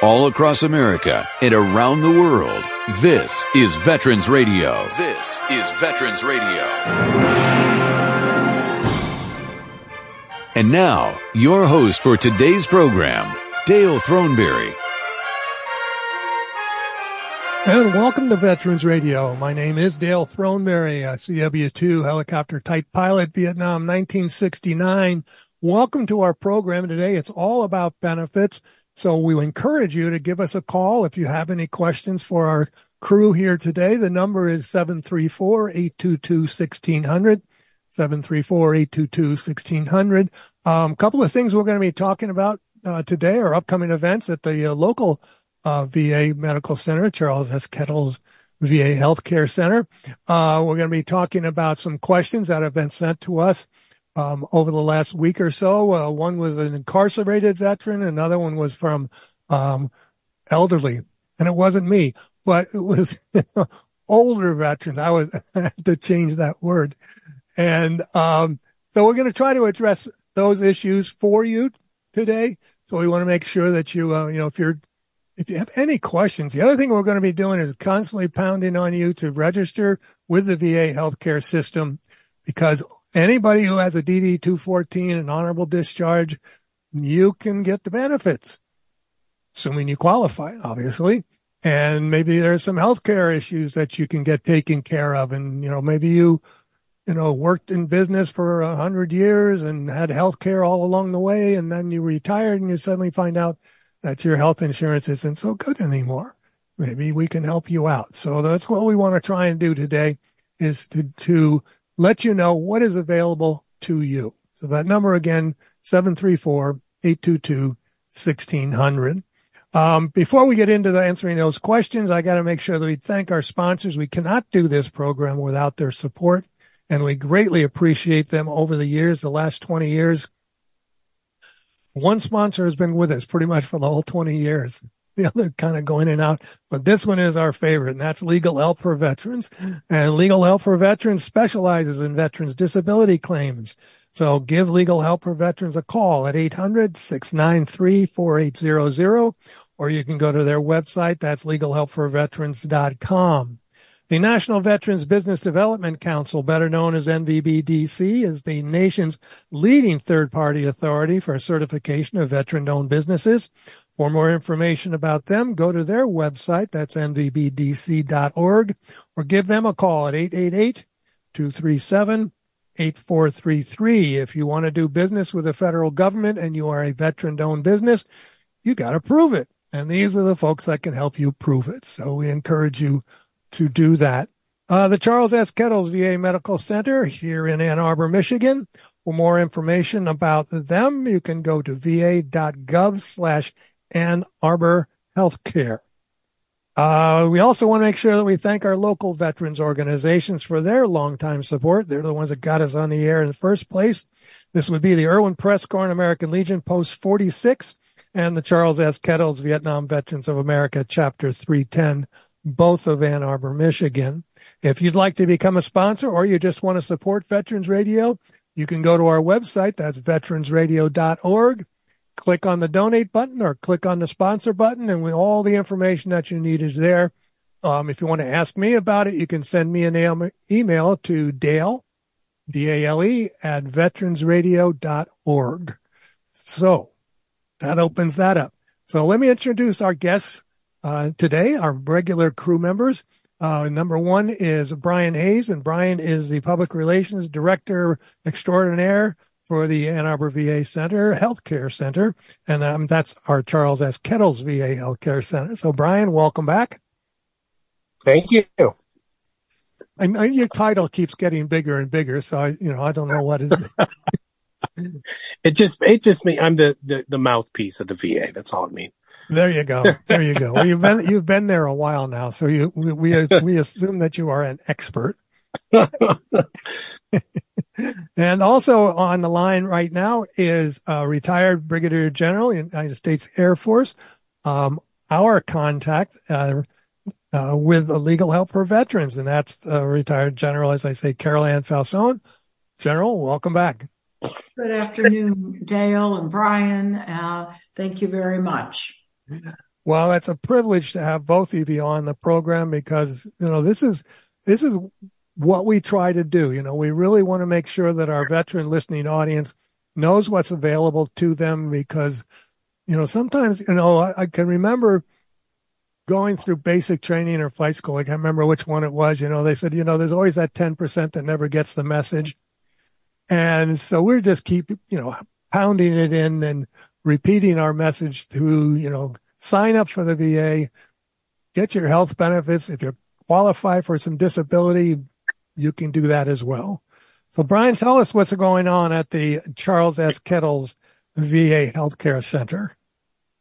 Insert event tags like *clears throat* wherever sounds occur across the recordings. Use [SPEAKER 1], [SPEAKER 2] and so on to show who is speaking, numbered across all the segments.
[SPEAKER 1] all across America and around the world. This is Veterans Radio. This is Veterans Radio. And now, your host for today's program, Dale Throneberry.
[SPEAKER 2] And welcome to Veterans Radio. My name is Dale Throneberry, a CW2 helicopter type pilot, Vietnam 1969. Welcome to our program today. It's all about benefits. So we encourage you to give us a call if you have any questions for our crew here today. The number is 734-822-1600. 734-822-1600. A couple of things we're going to be talking about uh, today are upcoming events at the uh, local uh, VA Medical Center, Charles S. Kettles VA Healthcare Center. Uh, we're going to be talking about some questions that have been sent to us um, over the last week or so. Uh, one was an incarcerated veteran, another one was from um, elderly, and it wasn't me, but it was *laughs* older veterans. I was *laughs* I to change that word, and um, so we're going to try to address those issues for you today. So we want to make sure that you, uh, you know, if you're if you have any questions, the other thing we're going to be doing is constantly pounding on you to register with the VA healthcare system because anybody who has a DD 214 and honorable discharge, you can get the benefits, assuming you qualify, obviously. And maybe there's some healthcare issues that you can get taken care of. And, you know, maybe you, you know, worked in business for a hundred years and had health care all along the way. And then you retired and you suddenly find out that your health insurance isn't so good anymore. Maybe we can help you out. So that's what we want to try and do today is to, to let you know what is available to you. So that number again, 734-822-1600. Um, before we get into the answering those questions, I got to make sure that we thank our sponsors. We cannot do this program without their support and we greatly appreciate them over the years, the last 20 years one sponsor has been with us pretty much for the whole 20 years. The other kind of going in and out, but this one is our favorite, and that's Legal Help for Veterans. And Legal Help for Veterans specializes in veterans disability claims. So give Legal Help for Veterans a call at 800-693-4800, or you can go to their website. That's legalhelpforveterans.com. The National Veterans Business Development Council, better known as NVBDC, is the nation's leading third-party authority for certification of veteran-owned businesses. For more information about them, go to their website, that's nvbdc.org, or give them a call at 888-237-8433. If you want to do business with the federal government and you are a veteran-owned business, you got to prove it. And these are the folks that can help you prove it. So we encourage you to do that. Uh, the Charles S. Kettles VA Medical Center here in Ann Arbor, Michigan. For more information about them, you can go to va.gov slash Ann Arbor Healthcare. Uh, we also want to make sure that we thank our local veterans organizations for their longtime support. They're the ones that got us on the air in the first place. This would be the Irwin Prieskorn American Legion Post 46 and the Charles S. Kettles Vietnam Veterans of America Chapter 310 both of Ann Arbor, Michigan. If you'd like to become a sponsor or you just want to support Veterans Radio, you can go to our website. That's veteransradio.org. Click on the donate button or click on the sponsor button and all the information that you need is there. Um, if you want to ask me about it, you can send me an email to Dale, D-A-L-E at veteransradio.org. So that opens that up. So let me introduce our guests uh, today, our regular crew members. Uh, number one is Brian Hayes, and Brian is the Public Relations Director Extraordinaire for the Ann Arbor VA Center Healthcare Center, and um, that's our Charles S. Kettles VA Healthcare Center. So, Brian, welcome back.
[SPEAKER 3] Thank you.
[SPEAKER 2] And your title keeps getting bigger and bigger, so I, you know, I don't know what it. *laughs* *laughs*
[SPEAKER 3] it just, it just me. I'm the, the the mouthpiece of the VA. That's all it means.
[SPEAKER 2] There you go. There you go. Well, you've been you've been there a while now, so you we we assume that you are an expert. *laughs* and also on the line right now is a retired Brigadier General, United States Air Force, um, our contact uh, uh, with legal help for veterans, and that's uh, retired General, as I say, Carol Ann Fausone. General, welcome back.
[SPEAKER 4] Good afternoon, Dale and Brian. Uh, thank you very much.
[SPEAKER 2] Well, it's a privilege to have both of you on the program because, you know, this is, this is what we try to do. You know, we really want to make sure that our veteran listening audience knows what's available to them because, you know, sometimes, you know, I, I can remember going through basic training or flight school. I can't remember which one it was. You know, they said, you know, there's always that 10% that never gets the message. And so we're just keep, you know, pounding it in and repeating our message through, you know, sign up for the VA, get your health benefits. If you qualify for some disability, you can do that as well. So Brian, tell us what's going on at the Charles S. Kettles VA Healthcare Center.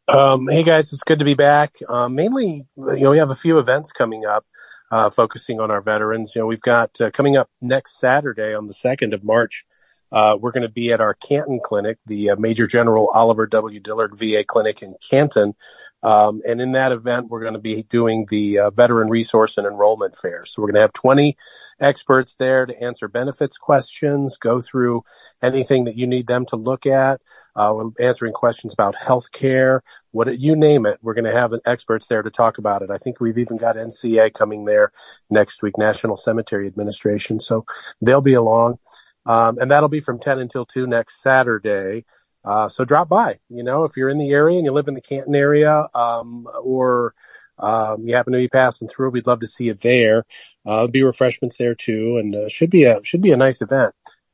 [SPEAKER 3] Um, hey guys, it's good to be back. Uh, mainly, you know, we have a few events coming up, uh, focusing on our veterans. You know, we've got uh, coming up next Saturday on the 2nd of March, uh, we're going to be at our Canton clinic, the uh, Major General Oliver W. Dillard VA clinic in Canton. Um, and in that event, we're going to be doing the uh, Veteran Resource and Enrollment Fair. So we're going to have 20 experts there to answer benefits questions, go through anything that you need them to look at, uh, answering questions about healthcare, what you name it. We're going to have experts there to talk about it. I think we've even got NCA coming there next week, National Cemetery Administration. So they'll be along. Um, and that'll be from 10 until 2 next Saturday. Uh, so drop by, you know, if you're in the area and you live in the Canton area, um, or, um, you happen to be passing through, we'd love to see you there. Uh, there'll be refreshments there too, and uh, should be a should be a nice event.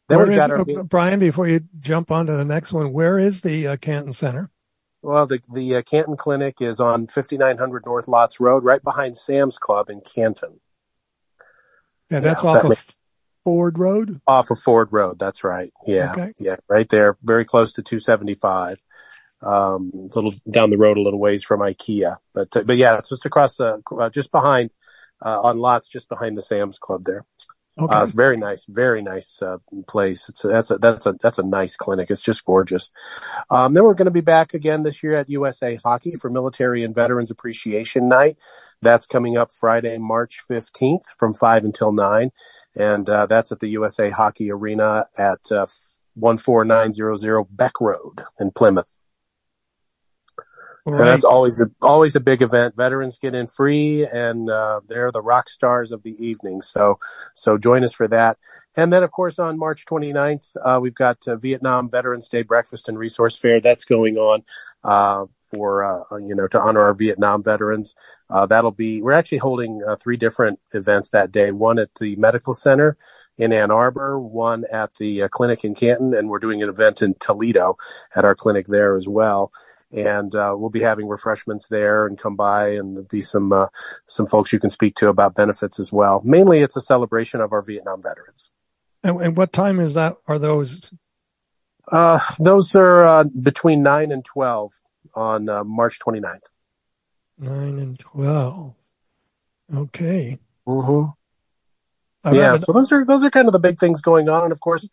[SPEAKER 2] Then where we've is, got our, uh, Brian. Before you jump on to the next one, where is the uh, Canton Center?
[SPEAKER 3] Well, the the uh, Canton Clinic is on 5900 North Lotz Road, right behind Sam's Club in Canton.
[SPEAKER 2] Yeah, that's yeah, off that of Ford Road?
[SPEAKER 3] Off of Ford Road. That's right. Yeah. Okay. Yeah. Right there. Very close to 275. Um, a little down the road, a little ways from IKEA, but, uh, but yeah, it's just across the, uh, just behind, uh, on Lotz just behind the Sam's Club there. Okay. Uh, very nice, very nice uh, place. It's a, that's a that's a that's a nice clinic. It's just gorgeous. Um, then we're going to be back again this year at USA Hockey for Military and Veterans Appreciation Night. That's coming up Friday, March fifteenth, from five until nine and uh, that's at the USA Hockey Arena at uh, 14900 Beck Road in Plymouth. Right. And that's always a, always a big event. Veterans get in free and, uh, they're the rock stars of the evening. So, so join us for that. And then of course on March 29th, uh, we've got uh, Vietnam Veterans Day Breakfast and Resource Fair. That's going on, uh, for, uh, you know, to honor our Vietnam veterans. Uh, that'll be, we're actually holding uh, three different events that day. One at the medical center in Ann Arbor, one at the uh, clinic in Canton, and we're doing an event in Toledo at our clinic there as well. And, uh, we'll be having refreshments there and come by and there'll be some, uh, some folks you can speak to about benefits as well. Mainly it's a celebration of our Vietnam veterans.
[SPEAKER 2] And, and what time is that? Are those?
[SPEAKER 3] Uh, those are, between nine and 12 on uh, March 29th.
[SPEAKER 2] 9 and 12. Okay.
[SPEAKER 3] Mm-hmm. Yeah, so those are those are kind of the big things going on, and of course,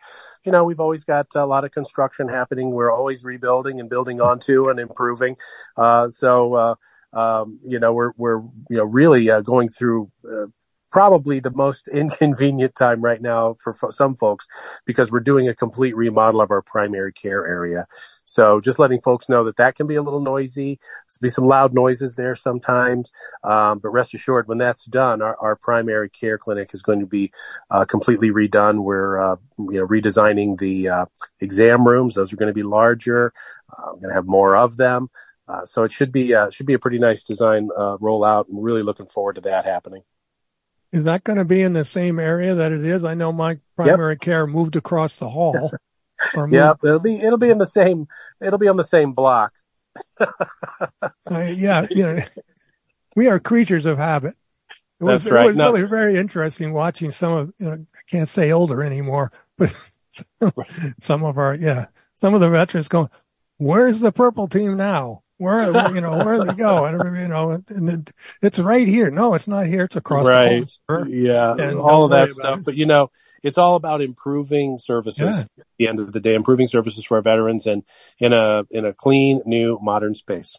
[SPEAKER 3] you know, we've always got a lot of construction happening. We're always rebuilding and building onto and improving. Uh, so, uh, um, you know, we're we're you know really uh, going through uh, probably the most *laughs* inconvenient time right now for some folks because we're doing a complete remodel of our primary care area. So just letting folks know that that can be a little noisy. There's be some loud noises there sometimes. Um, but rest assured, when that's done, our, our primary care clinic is going to be uh, completely redone. We're uh, you know redesigning the uh, exam rooms. Those are going to be larger. Uh, I'm going to have more of them. Uh, so it should be uh, should be a pretty nice design rollout. I'm really looking forward to that happening.
[SPEAKER 2] Is that going to be in the same area that it is? I know my primary yep. care moved across the hall. *laughs*
[SPEAKER 3] yeah, it'll be it'll be in the same it'll be on the same block. *laughs*
[SPEAKER 2] uh, yeah, yeah. We are creatures of habit. It was,
[SPEAKER 3] That's right.
[SPEAKER 2] It was no. really very interesting watching some of you know I can't say older anymore, *laughs* but some of our yeah some of the veterans going, "Where's the purple team now?" Where, *laughs* you know, where they go? And, you know, and it, it's right here. No, it's not here. It's across right.
[SPEAKER 3] the hall. Yeah. And all of that stuff. It. But you know, it's all about improving services yeah. at the end of the day, improving services for our veterans and in a, in a clean, new, modern space.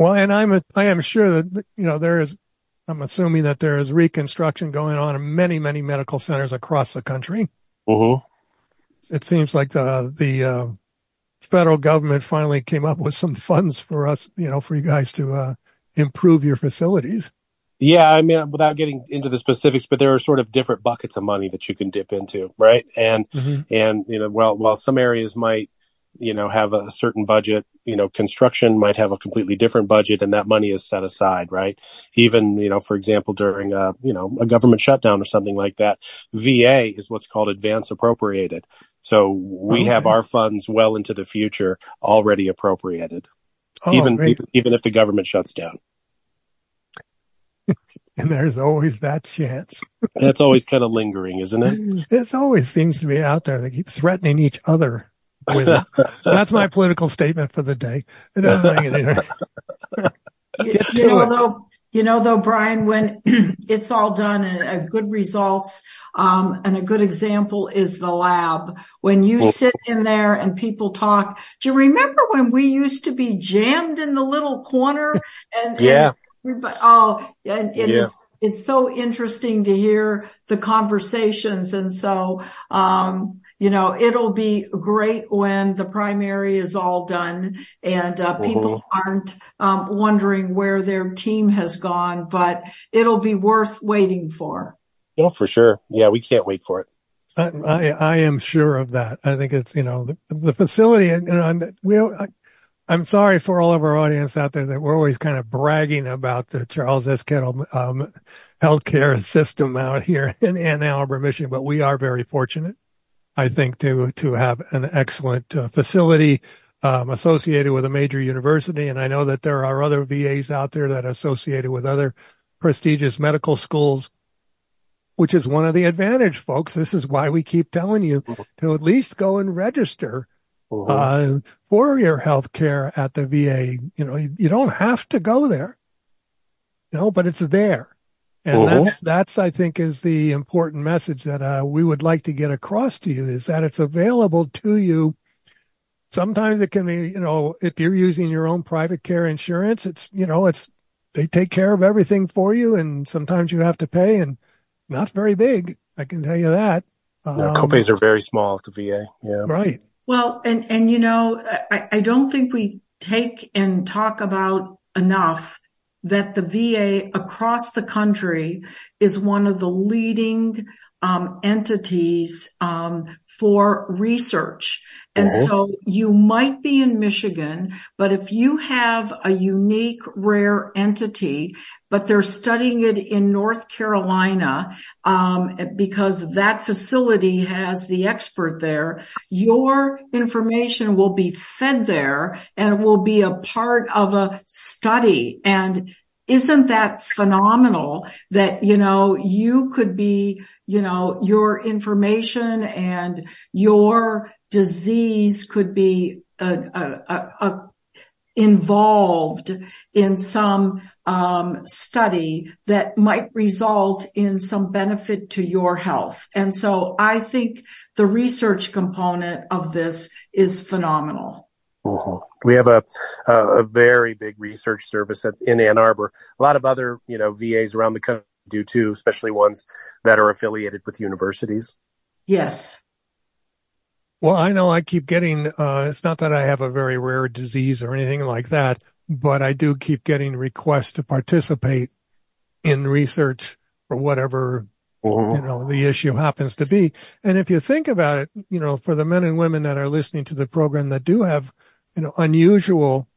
[SPEAKER 2] Well, and I'm, a, I am sure that, you know, there is, I'm assuming that there is reconstruction going on in many, many medical centers across the country.
[SPEAKER 3] Mm-hmm.
[SPEAKER 2] It seems like the, the, uh, federal government finally came up with some funds for us, you know, for you guys to uh, improve your facilities.
[SPEAKER 3] Yeah, I mean, without getting into the specifics, but there are sort of different buckets of money that you can dip into, right? And mm-hmm. and you know, while while some areas might you know have a certain budget, you know, construction might have a completely different budget, and that money is set aside, right? Even you know, for example, during a you know a government shutdown or something like that, VA is what's called advance appropriated. So we oh, okay. have our funds well into the future already appropriated, oh, even, even even if the government shuts down. *laughs*
[SPEAKER 2] and there's always that chance.
[SPEAKER 3] That's always kind of lingering, isn't it? *laughs*
[SPEAKER 2] It always seems to be out there. They keep threatening each other with it. That's my political statement for the day. It doesn't make it either. *laughs*
[SPEAKER 4] you, you know, it. though, you know, though, Brian, when *clears throat* it's all done and uh, good results, um, and a good example is the lab. When you sit in there and people talk, do you remember when we used to be jammed in the little corner *laughs* and,
[SPEAKER 3] yeah. And
[SPEAKER 4] oh, and it yeah. is, it's so interesting to hear the conversations. And so, um, you know, it'll be great when the primary is all done and uh, people mm-hmm. aren't um, wondering where their team has gone, but it'll be worth waiting for.
[SPEAKER 3] No, for sure. Yeah, we can't wait for it.
[SPEAKER 2] I, I, I am sure of that. I think it's, you know, the, the facility and, and we, I, I'm sorry for all of our audience out there that we're always kind of bragging about the Charles S. Kettle um, healthcare *laughs* system out here in Ann Arbor, Michigan, but we are very fortunate, I think, to to have an excellent uh, facility um, associated with a major university. And I know that there are other VAs out there that are associated with other prestigious medical schools, which is one of the advantage, folks. This is why we keep telling you to at least go and register uh-huh. uh, for your health care at the VA. You know, you, you, don't have to go there, you know, but it's there. And uh-huh. that's, that's, I think is the important message that, uh, we would like to get across to you is that it's available to you. Sometimes it can be, you know, if you're using your own private care insurance, it's, you know, it's, they take care of everything for you. And sometimes you have to pay and not very big. I can tell you that.
[SPEAKER 3] Um, yeah, copays are very small at the VA. Yeah.
[SPEAKER 2] Right.
[SPEAKER 4] Well, and, and you know, I, I don't think we take and talk about enough that the VA across the country is one of the leading um, entities um, for research. And mm-hmm. so you might be in Michigan, but if you have a unique rare entity, but they're studying it in North Carolina, um, because that facility has the expert there, your information will be fed there and it will be a part of a study. And isn't that phenomenal that, you know, you could be, you know, your information and your disease could be a, a, a, involved in some um, study that might result in some benefit to your health. And so I think the research component of this is phenomenal.
[SPEAKER 3] Mm-hmm. We have a, a, very big research service at, in Ann Arbor. A lot of other you know VAs around the country do too, especially ones that are affiliated with universities.
[SPEAKER 4] Yes.
[SPEAKER 2] Well, I know I keep getting. Uh, it's not that I have a very rare disease or anything like that, but I do keep getting requests to participate in research for whatever Mm-hmm. you know, the issue happens to be. And if you think about it, you know, for the men and women that are listening to the program that do have you know, unusual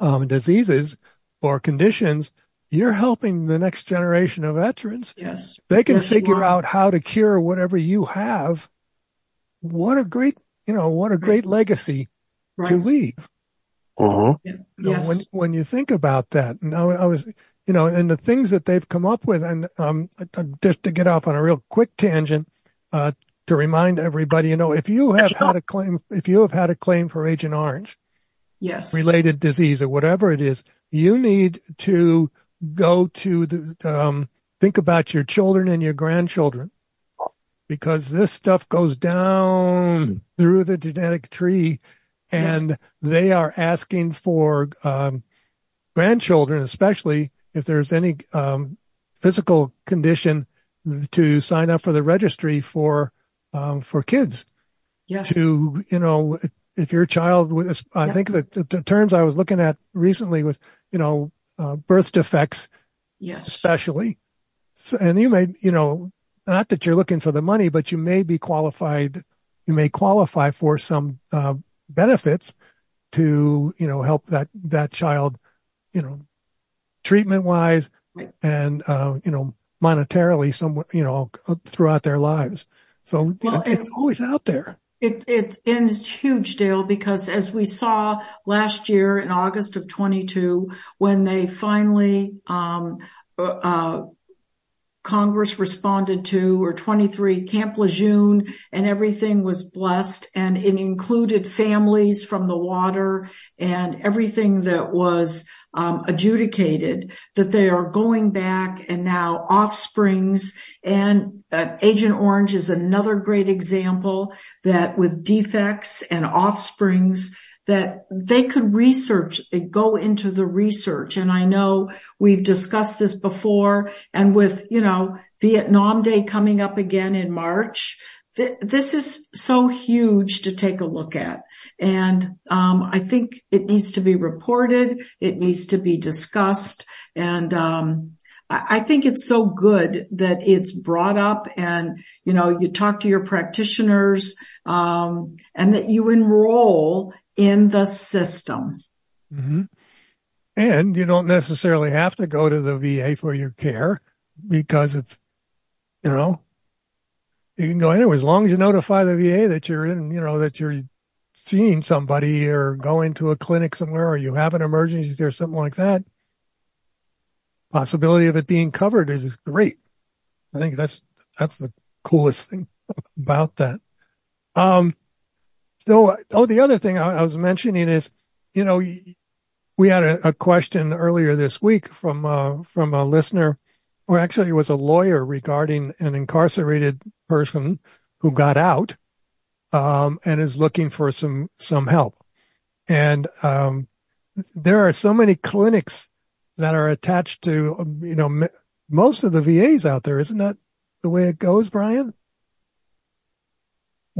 [SPEAKER 2] um, diseases or conditions, you're helping the next generation of veterans.
[SPEAKER 4] Yes.
[SPEAKER 2] They can
[SPEAKER 4] yes,
[SPEAKER 2] figure out how to cure whatever you have. What a great, you know, what a great right. legacy right. to leave.
[SPEAKER 3] Uh-huh.
[SPEAKER 2] You know, yes. when, when you think about that, and I, I, was, you know, and the things that they've come up with, and um, just to get off on a real quick tangent, uh, to remind everybody, you know, if you have had a claim, if you have had a claim for Agent Orange,
[SPEAKER 4] yes,
[SPEAKER 2] related disease or whatever it is, you need to go to the, um, think about your children and your grandchildren because this stuff goes down through the genetic tree and yes. they are asking for, um, grandchildren, especially if there's any, um, physical condition to sign up for the registry for um, for kids
[SPEAKER 4] yes.
[SPEAKER 2] to, you know, if your child was, I
[SPEAKER 4] Yeah.
[SPEAKER 2] think that the terms I was looking at recently was, you know, uh, birth defects,
[SPEAKER 4] Yes.
[SPEAKER 2] especially. So, and you may, you know, not that you're looking for the money, but you may be qualified, you may qualify for some, uh, benefits to, you know, help that, that child, you know, treatment wise
[SPEAKER 4] Right.
[SPEAKER 2] and, uh, you know, monetarily some, you know, throughout their lives. So you know,
[SPEAKER 4] Well,
[SPEAKER 2] it's always out there.
[SPEAKER 4] It, it, and it's huge, Dale, because as we saw last year in August of 22, when they finally, um, uh, uh, Congress responded to, or 23, Camp Lejeune, and everything was blessed, and it included families from the water and everything that was um, adjudicated, that they are going back and now offsprings. And uh, Agent Orange is another great example that with defects and offsprings, that they could research, go into the research. And I know we've discussed this before and with, you know, Vietnam Day coming up again in March, th- this is so huge to take a look at. And, um, I think it needs to be reported. It needs to be discussed. And, um, I think it's so good that it's brought up and, you know, you talk to your practitioners, um, and that you enroll in the system.
[SPEAKER 2] hmm And you don't necessarily have to go to the VA for your care because if, you know, you can go anywhere as long as you notify the VA that you're in, you know, that you're seeing somebody or going to a clinic somewhere or you have an emergency or something like that. Possibility of it being covered is great. I think that's, that's the coolest thing *laughs* about that. Um, so, oh, the other thing I, I was mentioning is, you know, we had a, a question earlier this week from uh, from a listener, or actually it was a lawyer regarding an incarcerated person who got out um, and is looking for some some help. And um, there are so many clinics that are attached to um, you know m- most of the VAs out there. Isn't that the way it goes, Brian?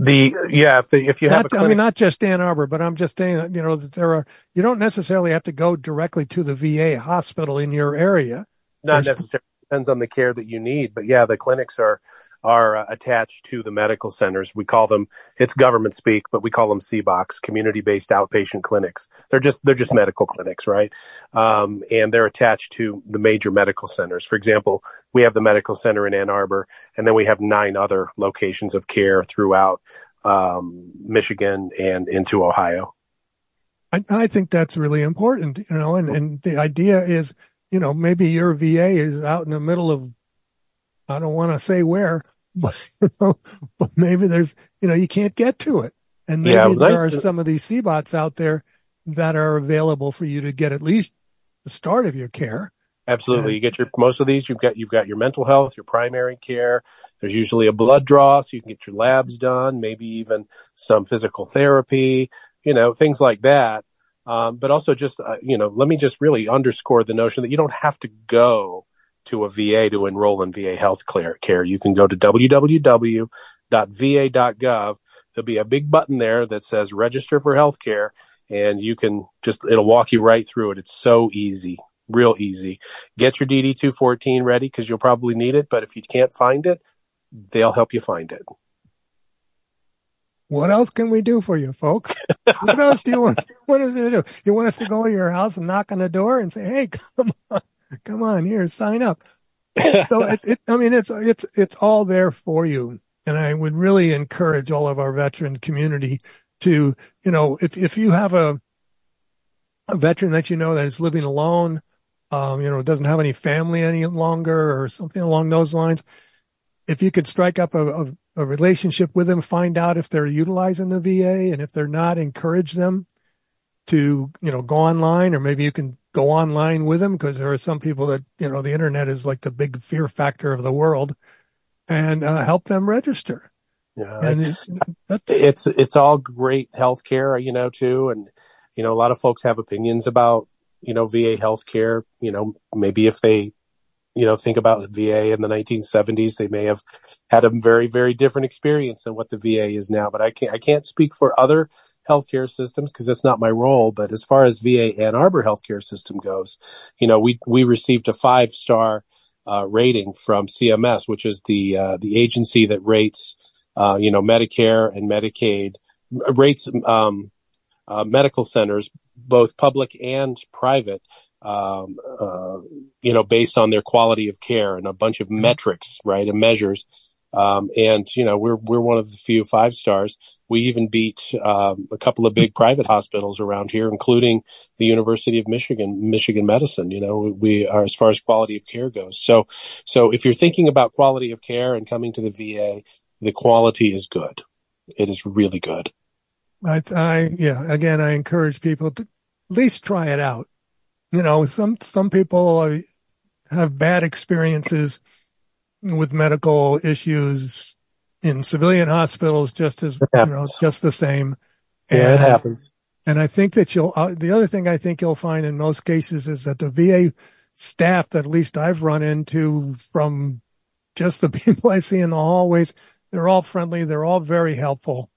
[SPEAKER 3] The yeah, if, if you have a clinic,
[SPEAKER 2] I mean, not just Ann Arbor, but I'm just saying you know, that there are, you don't necessarily have to go directly to the VA hospital in your area.
[SPEAKER 3] not
[SPEAKER 2] there's-
[SPEAKER 3] necessarily depends on the care that you need, but yeah, the clinics are are uh, attached to the medical centers. We call them it's government speak, but we call them CBOCs, community based outpatient clinics. They're just they're just medical clinics, right? Um, and they're attached to the major medical centers. For example, we have the medical center in Ann Arbor, and then we have nine other locations of care throughout um, Michigan and into Ohio.
[SPEAKER 2] I, I think that's really important, you know, and, and the idea is, you know, maybe your VA is out in the middle of, I don't want to say where, *laughs* but, you know, but maybe there's, you know, you can't get to it. And maybe
[SPEAKER 3] Yeah, well,
[SPEAKER 2] there are some of these CBOCs out there that are available for you to get at least the start of your care.
[SPEAKER 3] Absolutely. You get your most of these. You've got you've got your mental health, your primary care. There's usually a blood draw, so you can get your labs done. Maybe even some physical therapy. You know, things like that. Um, but also just uh, you know, let me just really underscore the notion that you don't have to go to a VA to enroll in VA health care. You can go to www.va.gov. There'll be a big button there that says register for health care and you can just, it'll walk you right through it. It's so easy, real easy. Get your DD214 ready because you'll probably need it. But if you can't find it, they'll help you find it.
[SPEAKER 2] What else can we do for you, folks? what else do you want? What is it do? You want us to go to your house and knock on the door and say, "Hey, come on, come on here, sign up." So *laughs* it, it, I mean, it's it's it's all there for you, and I would really encourage all of our veteran community to, you know, if if you have a a veteran that you know that is living alone, um, you know, doesn't have any family any longer, or something along those lines, if you could strike up a, a, a relationship with them, find out if they're utilizing the VA, and if they're not, encourage them to, you know, go online, or maybe you can go online with them because there are some people that, you know, the internet is like the big fear factor of the world, and uh, help them register.
[SPEAKER 3] Yeah,
[SPEAKER 2] And
[SPEAKER 3] it's,
[SPEAKER 2] that's
[SPEAKER 3] it's it's all great healthcare, you know, too, and you know, a lot of folks have opinions about you know VA healthcare. You know, maybe if they you know think about VA in the 1970s, they may have had a very very different experience than what the VA is now. But I can't I can't speak for other healthcare systems because that's not my role. But as far as VA Ann Arbor healthcare system goes, you know, we we received a five star uh, rating from CMS, which is the uh, the agency that rates uh, you know Medicare and Medicaid rates um, uh, medical centers, both public and private. Um, uh, you know, based on their quality of care and a bunch of mm-hmm. metrics, right, and measures um, and you know, we're we're one of the few five stars. We even beat um, a couple of big private hospitals around here, including the University of Michigan, Michigan Medicine. You know, we are as far as quality of care goes. So, so if you're thinking about quality of care and coming to the VA, the quality is good. It is really good.
[SPEAKER 2] I, I yeah. Again, I encourage people to at least try it out. You know, some some people have bad experiences with medical issues in civilian hospitals just as you know just the same.
[SPEAKER 3] And, yeah it happens.
[SPEAKER 2] and i think that you'll uh, the other thing i think you'll find in most cases is that the va staff that at least i've run into from just the *laughs* people i see in the hallways they're all friendly they're all very helpful.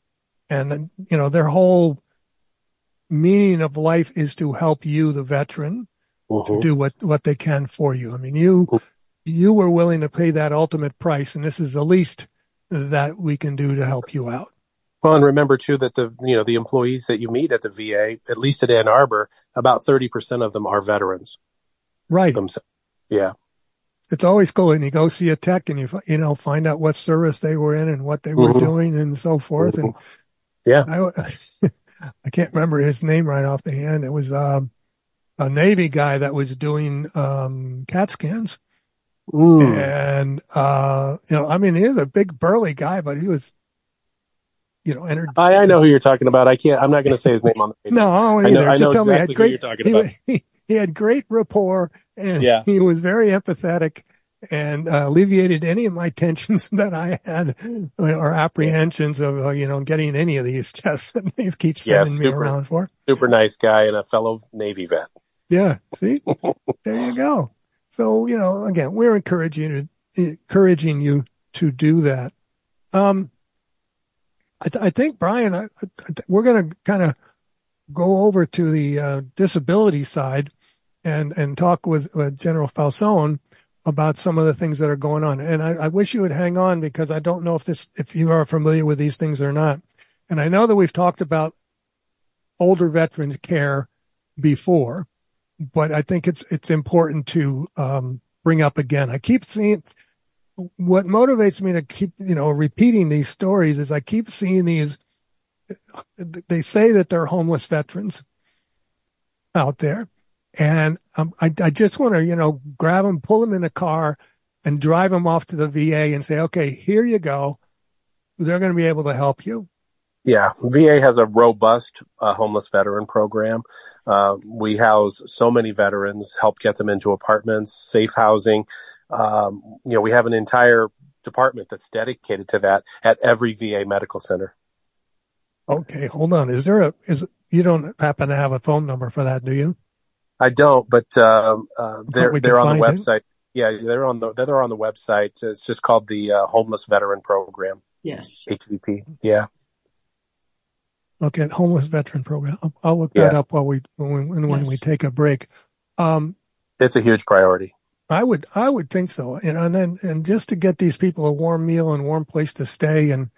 [SPEAKER 2] And you know their whole meaning of life is to help you the veteran mm-hmm. to do what what they can for you. I mean you mm-hmm you were willing to pay that ultimate price, and this is the least that we can do to help you out.
[SPEAKER 3] Well, and remember too that the you know the employees that you meet at the VA, at least at Ann Arbor, about thirty percent of them are veterans.
[SPEAKER 2] Right.
[SPEAKER 3] Themselves. Yeah.
[SPEAKER 2] It's always cool, and you go see a tech, and you you know find out what service they were in and what they were mm-hmm. doing, and so forth. Mm-hmm. And
[SPEAKER 3] yeah,
[SPEAKER 2] I, *laughs* I can't remember his name right off the hand. It was um, a Navy guy that was doing um, CAT scans
[SPEAKER 3] Ooh.
[SPEAKER 2] And, uh, you know, I mean, he was a big burly guy, but he was, you know, entered.
[SPEAKER 3] I, I know who you're talking about. I can't, I'm not going to say his name on the
[SPEAKER 2] radio. *laughs* no, I don't either. I know, Just I know tell exactly me, he had great, he, *laughs* he, had great rapport and yeah. he was very empathetic and uh, alleviated any of my *laughs* tensions that I had or apprehensions of, uh, you know, getting any of these tests that he keeps sending yeah, super, me around for.
[SPEAKER 3] Super nice guy and a fellow Navy vet.
[SPEAKER 2] Yeah. See, there you go. So, you know, again, we're encouraging you, encouraging you to do that. Um, I, th- I think Brian, I, I, we're going to kind of go over to the uh, disability side and and talk with, with General Fausone about some of the things that are going on. And I, I, wish you would hang on because I don't know if this if you are familiar with these things or not. And I know that we've talked about older veterans care before, but I think it's it's important to um, bring up again. I keep seeing what motivates me to keep you know repeating these stories is I keep seeing these. They say that they're homeless veterans out there, and um, I I just want to you know grab them, pull them in a car, and drive them off to the VA and say, okay, here you go. They're going to be able to help you.
[SPEAKER 3] Yeah, VA has a robust uh, homeless veteran program. Uh, we house so many veterans, help get them into apartments, safe housing. Um, you know, we have an entire department that's dedicated to that at every VA medical center.
[SPEAKER 2] Okay, hold on. Is there a is you don't happen to have a phone number for that, do you?
[SPEAKER 3] I don't, but um, uh, they're they're on the website. It? Yeah, they're on the they're on the website. It's just called the uh, Homeless Veteran Program.
[SPEAKER 4] Yes.
[SPEAKER 3] HVP. Yeah.
[SPEAKER 2] Okay, homeless veteran program. I'll, I'll look that yeah. up while we when, when yes. we take a break. Um,
[SPEAKER 3] it's a huge priority.
[SPEAKER 2] I would I would think so. You know, and then and just to get these people a warm meal and warm place to stay, and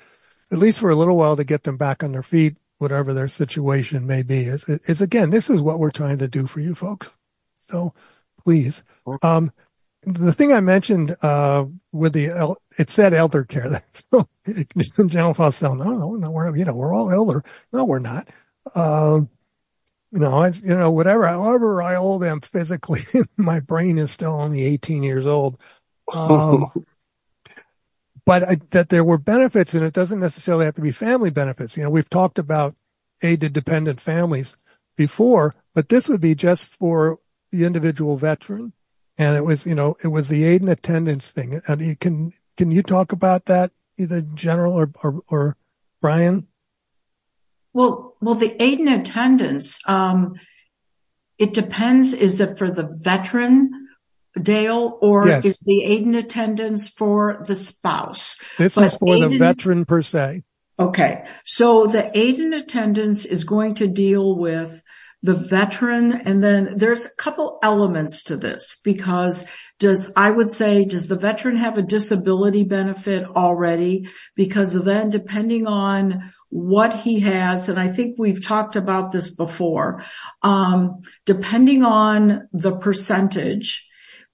[SPEAKER 2] at least for a little while to get them back on their feet, whatever their situation may be, is is again this is what we're trying to do for you folks. So please, um, the thing I mentioned uh, with the el- it said elder care. *laughs* That's General Fausone. No, no, no, we're you know we're all elder. No, we're not. Uh, you know, I, you know, whatever. However, I old am physically, *laughs* my brain is still only 18 years old. Um, *laughs* but I, that there were benefits, and it doesn't necessarily have to be family benefits. You know, we've talked about aid to dependent families before, but this would be just for the individual veteran and it was you know it was the aid and attendance thing. And can can you talk about that, either General or or, or Brian?
[SPEAKER 4] Well, well, the aid and attendance. Um, it depends. Is it for the veteran, Dale, or yes. is the aid and attendance for the spouse?
[SPEAKER 2] This but is for the veteran per se.
[SPEAKER 4] Okay. So the aid in attendance is going to deal with the veteran. And then there's a couple elements to this because does, I would say, does the veteran have a disability benefit already? Because then depending on what he has, and I think we've talked about this before, um, depending on the percentage,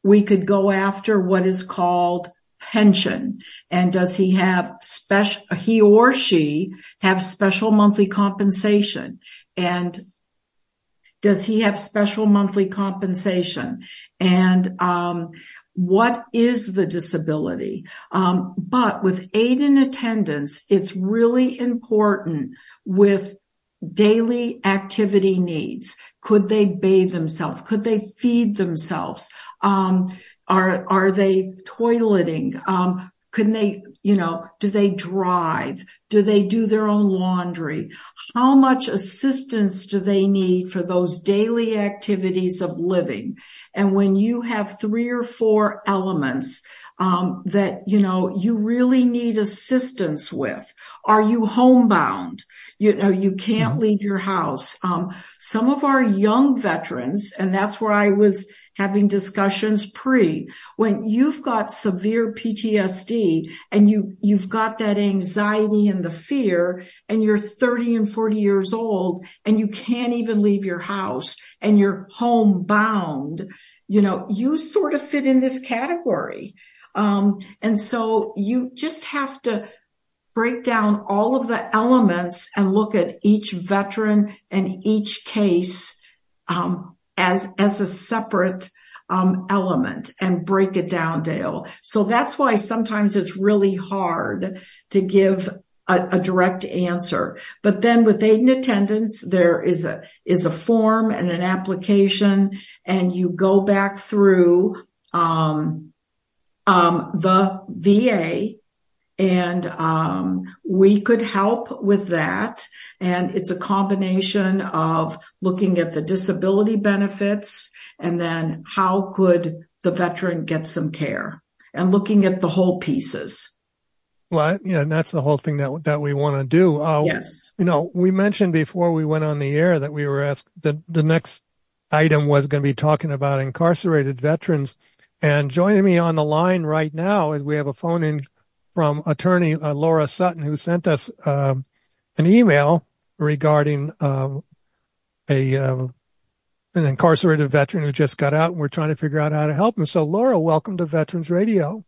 [SPEAKER 4] we could go after what is called pension and does he have special he or she have special monthly compensation and does he have special monthly compensation? And um, what is the disability? Um, but with aid in attendance it's really important with daily activity needs. Could they bathe themselves? Could they feed themselves? Um, are, are they toileting? Um, can they, you know, do they drive? Do they do their own laundry? How much assistance do they need for those daily activities of living? And when you have three or four elements, um, that, you know, you really need assistance with. Are you homebound? You know, you can't mm-hmm. leave your house. Um, some of our young veterans, and that's where I was having discussions pre when you've got severe PTSD and you, you've got that anxiety and the fear and you're 30 and 40 years old and you can't even leave your house and you're homebound, you know, you sort of fit in this category. Um, and so you just have to break down all of the elements and look at each veteran and each case um, as as a separate um, element and break it down, Dale. So that's why sometimes it's really hard to give a, a, direct answer. But then with aid and attendance, there is a is a form and an application, and you go back through um, um, the VA and um, we could help with that. And it's a combination of looking at the disability benefits and then how could the veteran get some care and looking at the whole pieces.
[SPEAKER 2] Well, yeah, and that's the whole thing that that we want to do.
[SPEAKER 4] Uh, yes.
[SPEAKER 2] You know, we mentioned before we went on the air that we were asked that the next item was going to be talking about incarcerated veterans. And joining me on the line right now is we have a phone in from attorney uh, Laura Sutton, who sent us um, an email regarding um, a uh, an incarcerated veteran who just got out, and we're trying to figure out how to help him. So, Laura, welcome to Veterans Radio.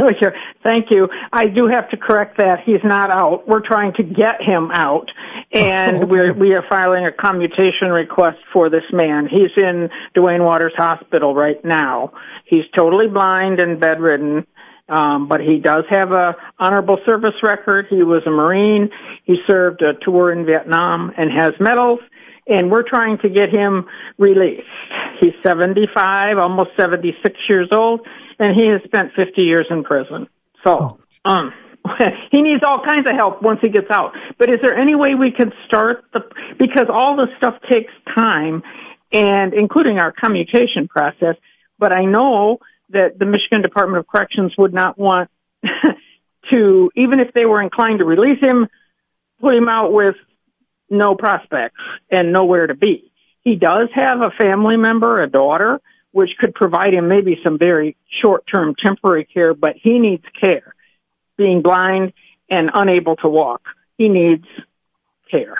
[SPEAKER 5] Oh, sure. Thank you. I do have to correct that. He's not out. We're trying to get him out. And okay. we're, we are filing a commutation request for this man. He's in Duane Waters Hospital right now. He's totally blind and bedridden. Um, but he does have a honorable service record. He was a Marine. He served a tour in Vietnam and has medals. And we're trying to get him released. He's 75, almost 76 years old, and he has spent 50 years in prison. So, oh. um, *laughs* he needs all kinds of help once he gets out. But is there any way we can start the, because all this stuff takes time and including our commutation process, but I know that the Michigan Department of Corrections would not want *laughs* to, even if they were inclined to release him, put him out with no prospects and nowhere to be. He does have a family member, a daughter, which could provide him maybe some very short-term temporary care, but he needs care. Being blind and unable to walk, he needs care.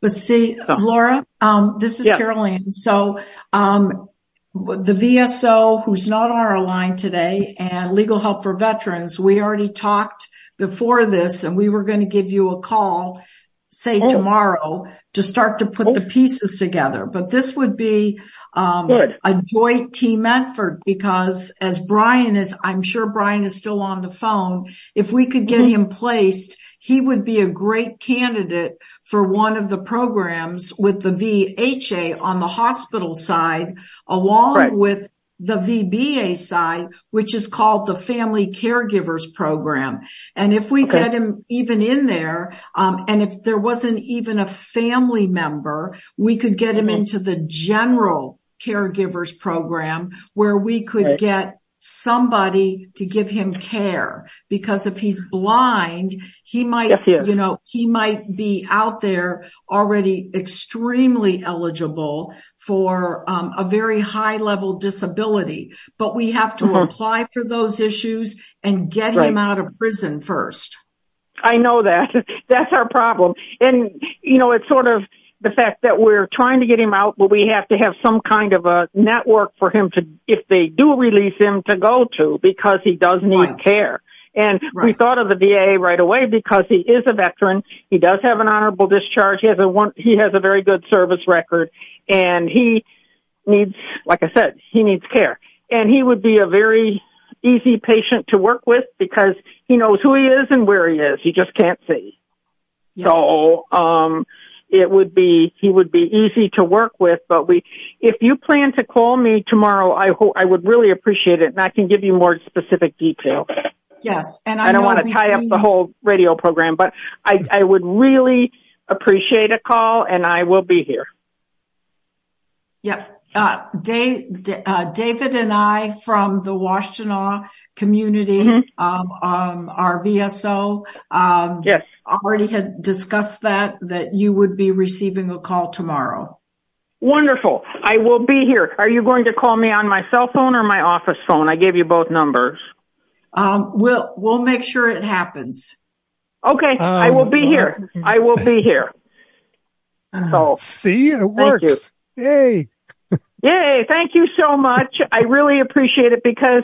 [SPEAKER 4] But see, so. Laura, um, this is yeah. Carol Ann. So, um, the VSO, who's not on our line today, and Legal Help for Veterans, we already talked before this, and we were going to give you a call, say oh. tomorrow, to start to put oh. the pieces together. But this would be um, a joint team effort because as Brian is, I'm sure Brian is still on the phone. If we could get mm-hmm. him placed, he would be a great candidate for one of the programs with the VHA on the hospital side, along right. with the VBA side, which is called the Family Caregivers Program. And if we okay. get him even in there, um, and if there wasn't even a family member, we could get him mm-hmm. into the general caregivers program where we could right. get somebody to give him care because if he's blind, he might,
[SPEAKER 5] Yes, he
[SPEAKER 4] you know, he might be out there already extremely eligible for um, a very high level disability, but we have to
[SPEAKER 5] Mhm.
[SPEAKER 4] apply for those issues and get
[SPEAKER 5] Right.
[SPEAKER 4] him out of prison first.
[SPEAKER 5] I know that. *laughs* That's our problem. And, you know, it's sort of the fact that we're trying to get him out, but we have to have some kind of a network for him to, if they do release him, to go to because he does need
[SPEAKER 4] Right.
[SPEAKER 5] care. And we thought of the VA right away because he is a veteran. He does have an honorable discharge. He has a one, he has a very good service record and he needs, like I said, he needs care. And he would be a very easy patient to work with because he knows who he is and where he is. He just can't see.
[SPEAKER 4] Yeah.
[SPEAKER 5] So, um, it would be, he would be easy to work with, but we, if you plan to call me tomorrow, I ho- I would really appreciate it and I can give you more specific details.
[SPEAKER 4] Yes, and I,
[SPEAKER 5] I don't want to tie up the whole radio program, but I, I would really appreciate a call and I will be here.
[SPEAKER 4] Yep. Uh, Dave, uh, David and I from the Washtenaw community,
[SPEAKER 5] Mhm.
[SPEAKER 4] um, um, our VSO, um,
[SPEAKER 5] Yes.
[SPEAKER 4] already had discussed that, that you would be receiving a call tomorrow.
[SPEAKER 5] Wonderful. I will be here. Are you going to call me on my cell phone or my office phone? I gave you both numbers.
[SPEAKER 4] Um, we'll, we'll make sure it happens.
[SPEAKER 5] Okay. I will be
[SPEAKER 2] Um,
[SPEAKER 5] here. I will be here. *laughs* So,
[SPEAKER 2] See, it
[SPEAKER 5] you.
[SPEAKER 2] works. Yay.
[SPEAKER 5] Yay. Thank you so much. I really appreciate it because,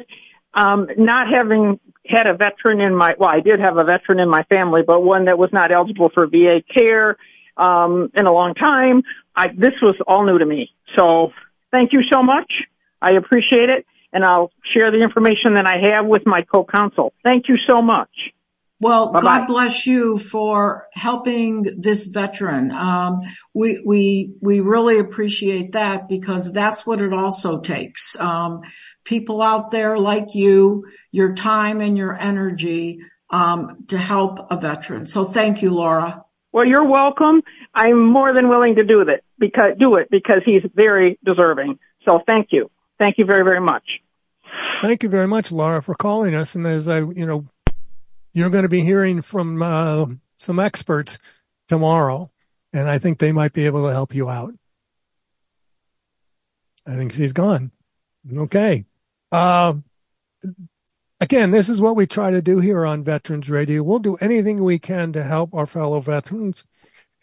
[SPEAKER 5] um, not having had a veteran in my, well, I did have a veteran in my family, but one that was not eligible for VA care, um, in a long time. I, this was all new to me. So thank you so much. I appreciate it. And I'll share the information that I have with my co-counsel. Thank you so much.
[SPEAKER 4] Well,
[SPEAKER 5] Bye-bye.
[SPEAKER 4] God bless you for helping this veteran. Um, we, we, we really appreciate that because that's what it also takes. Um, people out there like you, your time and your energy, um, to help a veteran. So thank you, Laura.
[SPEAKER 5] Well, you're welcome. I'm more than willing to do that because do it because he's very deserving. So thank you. Thank you very, very much.
[SPEAKER 2] Thank you very much, Laura, for calling us. And as I, you know, you're going to be hearing from uh, some experts tomorrow, and I think they might be able to help you out. I think she's gone. Okay. Um, again, this is what we try to do here on Veterans Radio. We'll do anything we can to help our fellow veterans.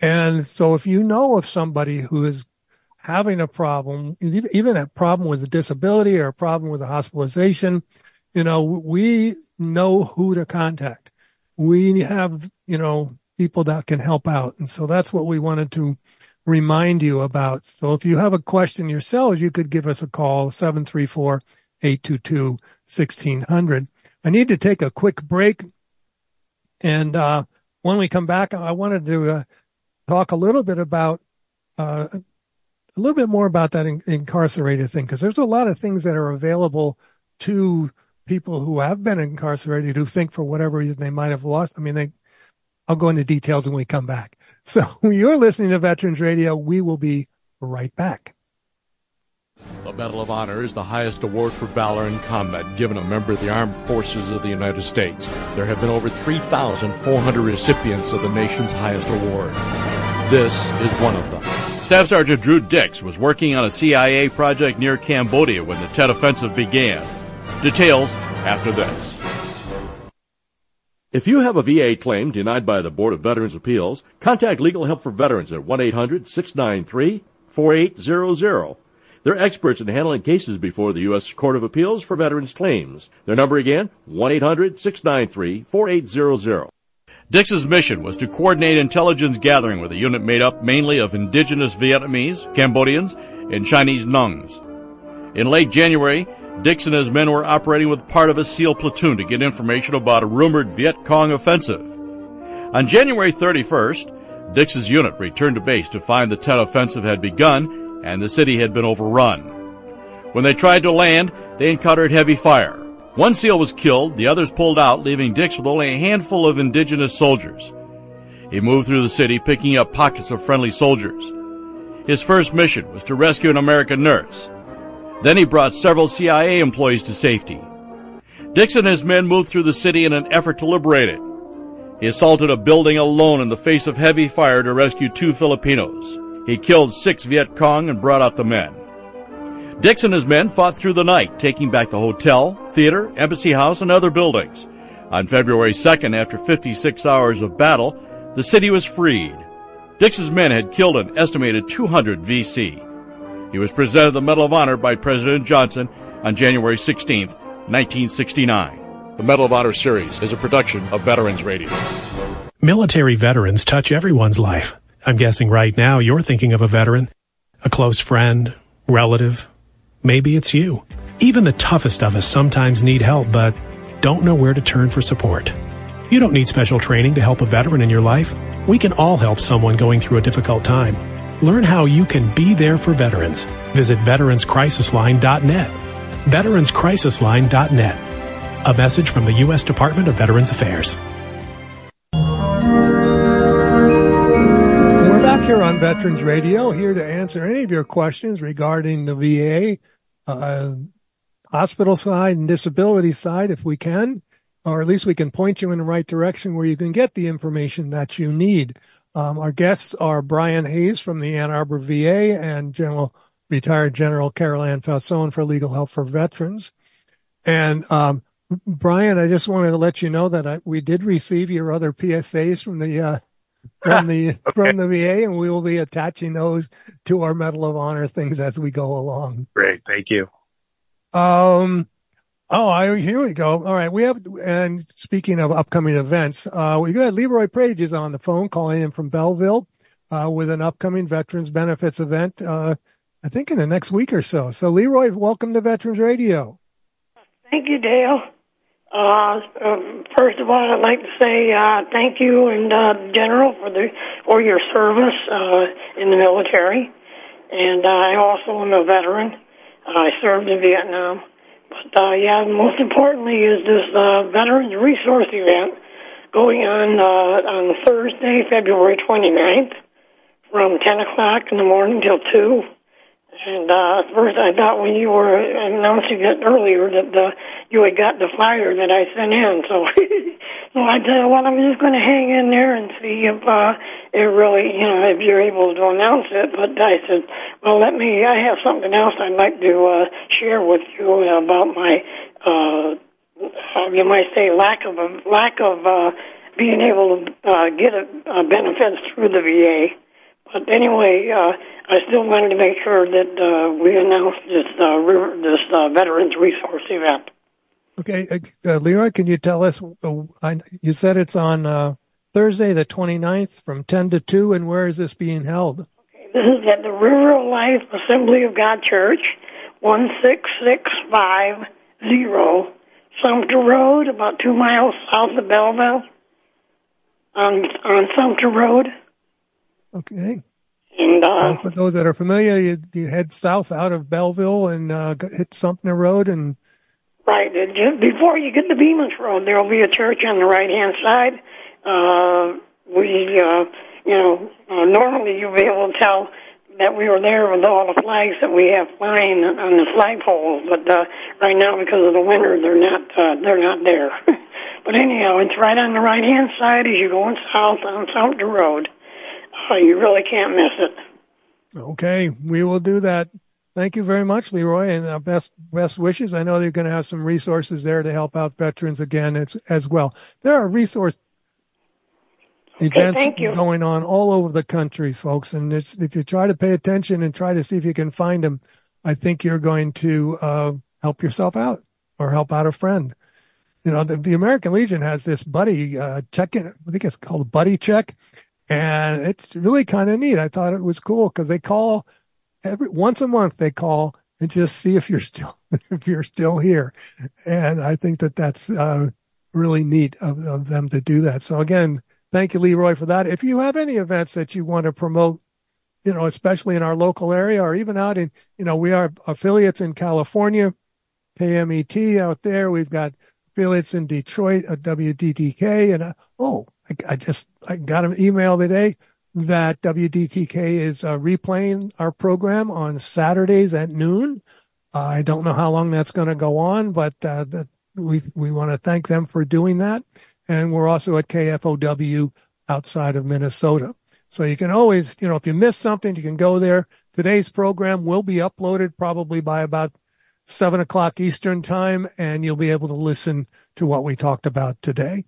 [SPEAKER 2] And so if you know of somebody who is having a problem, even a problem with a disability or a problem with a hospitalization, you know, we know who to contact. We have, you know, people that can help out. And so that's what we wanted to remind you about. So if you have a question yourselves, you could give us a call, 734-822-1600. I need to take a quick break. And, uh, when we come back, I wanted to, uh, talk a little bit about, uh, a little bit more about that in, incarcerated thing, because there's a lot of things that are available to people who have been incarcerated who think for whatever reason they might have lost. I mean, they, I'll go into details when we come back. *laughs* So you're listening to Veterans Radio. We will be right back.
[SPEAKER 6] The Medal of Honor is the highest award for valor in combat given a member of the armed forces of the United States. There have been over 3,400 recipients of the nation's highest award. This is one of them.
[SPEAKER 7] Staff Sergeant Drew Dix was working on a CIA project near Cambodia when the Tet Offensive began. Details after this.
[SPEAKER 8] If you have a VA claim denied by the Board of Veterans Appeals, contact Legal Help for Veterans at 1-800-693-4800. They're experts in handling cases before the U.S. Court of Appeals for Veterans Claims. Their number again, 1-800-693-4800.
[SPEAKER 7] Dix's mission was to coordinate intelligence gathering with a unit made up mainly of indigenous Vietnamese, Cambodians, and Chinese Nungs. In late January, Dix and his men were operating with part of a SEAL platoon to get information about a rumored Viet Cong offensive. On January 31st, Dix's unit returned to base to find the Tet offensive had begun and the city had been overrun. When they tried to land, they encountered heavy fire. One SEAL was killed, the others pulled out, leaving Dix with only a handful of indigenous soldiers. He moved through the city, picking up pockets of friendly soldiers. His first mission was to rescue an American nurse. Then he brought several CIA employees to safety. Dixon and his men moved through the city in an effort to liberate it. He assaulted a building alone in the face of heavy fire to rescue two Filipinos. He killed six Viet Cong and brought out the men. Dixon and his men fought through the night, taking back the hotel, theater, embassy house, and other buildings. On February 2nd, after 56 hours of battle, the city was freed. Dixon's men had killed an estimated 200 VC. He was presented the Medal of Honor by President Johnson on January 16, 1969.
[SPEAKER 6] The Medal of Honor series is a production of Veterans Radio.
[SPEAKER 9] Military veterans touch everyone's life. I'm guessing right now you're thinking of a veteran, a close friend, relative. Maybe it's you. Even the toughest of us sometimes need help, but don't know where to turn for support. You don't need special training to help a veteran in your life. We can all help someone going through a difficult time. Learn how you can be there for veterans. Visit veteranscrisisline.net. Veteranscrisisline.net. A message from the U.S. Department of Veterans Affairs.
[SPEAKER 2] We're back here on Veterans Radio, here to answer any of your questions regarding the VA, uh, hospital side and disability side, if we can, or at least we can point you in the right direction where you can get the information that you need. Um, our guests are Brian Hayes from the Ann Arbor VA and General retired General Carol Ann Fausone for Legal Help for Veterans. And um, Brian, I just wanted to let you know that I, we did receive your other PSAs from the uh, from the *laughs* okay. from the VA, and we will be attaching those to our Medal of Honor things as we go along.
[SPEAKER 3] Great, thank you.
[SPEAKER 2] Um, oh, I, here we go. All right, we have. And speaking of upcoming events, uh, we got Leroy Page is on the phone calling in from Belleville uh, with an upcoming Veterans Benefits event. Uh, I think in the next week or so. So, Leroy, welcome to Veterans Radio.
[SPEAKER 10] Thank you, Dale. Uh, um, first of all, I'd like to say uh, thank you and uh, General for the for your service uh, in the military, and I also am a veteran. I served in Vietnam, but uh, yeah, most importantly is this uh, Veterans Resource event going on uh, on Thursday, February 29th, from 10 o'clock in the morning till two and uh, first, I thought when you were announcing it earlier that uh, you had got the flyer that I sent in. So, *laughs* so I said, well, I'm just going to hang in there and see if uh, it really, you know, if you're able to announce it. But I said, well, let me. I have something else I'd like to uh, share with you about my, uh, you might say, lack of a lack of uh, being able to uh, get a, a benefits through the VA. But anyway, uh, I still wanted to make sure that uh, we announced this uh, river, this uh, Veterans Resource event.
[SPEAKER 2] Okay, uh, uh, Leroy, can you tell us? Uh, I, you said it's on uh, Thursday, the 29th, from 10 to 2, and where is this being held?
[SPEAKER 10] Okay, this is at the River of Life Assembly of God Church, 16650 Sumpter Road, about two miles south of Belleville, on on Sumpter Road.
[SPEAKER 2] Okay.
[SPEAKER 10] And uh,
[SPEAKER 2] for those that are familiar, you, you head south out of Belleville and uh, hit Sumpter Road and.
[SPEAKER 10] Right. Before you get to Bemis Road, there will be a church on the right hand side. Uh, we, uh, you know, uh, normally you'll be able to tell that we were there with all the flags that we have flying on the flagpoles, but uh, right now because of the winter, they're not uh, they're not there. *laughs* but anyhow, it's right on the right hand side as you're going south on Sumpter Road. Oh, you really can't miss it.
[SPEAKER 2] Okay, we will do that. Thank you very much, Leroy, and uh, best best wishes. I know you're going to have some resources there to help out veterans again as, as well. There are resource
[SPEAKER 10] okay,
[SPEAKER 2] events going on all over the country, folks. And if you try to pay attention and try to see if you can find them, I think you're going to uh, help yourself out or help out a friend. You know, the, the American Legion has this buddy uh, check-in. I think it's called Buddy Check and it's really kind of neat. I thought it was cool because they call every once a month. They call and just see if you're still *laughs* if you're still here, and I think that that's uh, really neat of, of them to do that. So again, thank you, Leroy, for that. If you have any events that you want to promote, you know, especially in our local area or even out in, you know, we are affiliates in California, KMET out there. We've got affiliates in Detroit at WDTK and, uh, oh, I, I, just I got an email today that WDTK is uh, replaying our program on Saturdays at noon. Uh, I don't know how long that's going to go on, but uh, the, we, we want to thank them for doing that. And we're also at KFOW outside of Minnesota. So you can always, you know, if you miss something, you can go there. Today's program will be uploaded probably by about seven o'clock Eastern time, and you'll be able to listen to what we talked about today.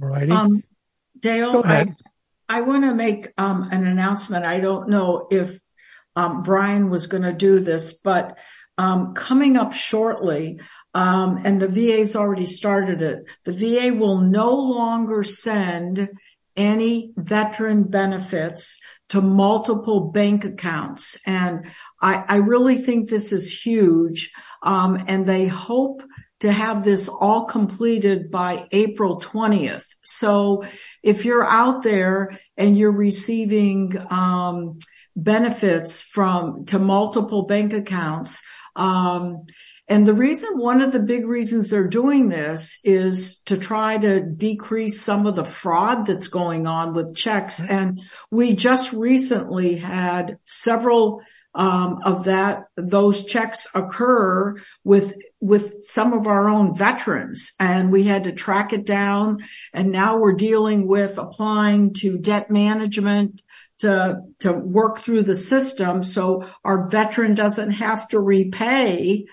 [SPEAKER 2] All righty.
[SPEAKER 4] Um, Dale, I, I want to make um, an announcement. I don't know if um, Brian was going to do this, but um, coming up shortly, um, and the VA's already started it, the VA will no longer send any veteran benefits to multiple bank accounts. And I, I really think this is huge. Um, and they hope to have this all completed by April 20th. So if you're out there and you're receiving, um, benefits from to multiple bank accounts, um, and the reason, one of the big reasons they're doing this is to try to decrease some of the fraud that's going on with checks. Mm-hmm. And we just recently had several um, of that, those checks occur with, with some of our own veterans and we had to track it down. And now we're dealing with applying to debt management to, to work through the system. So our veteran doesn't have to repay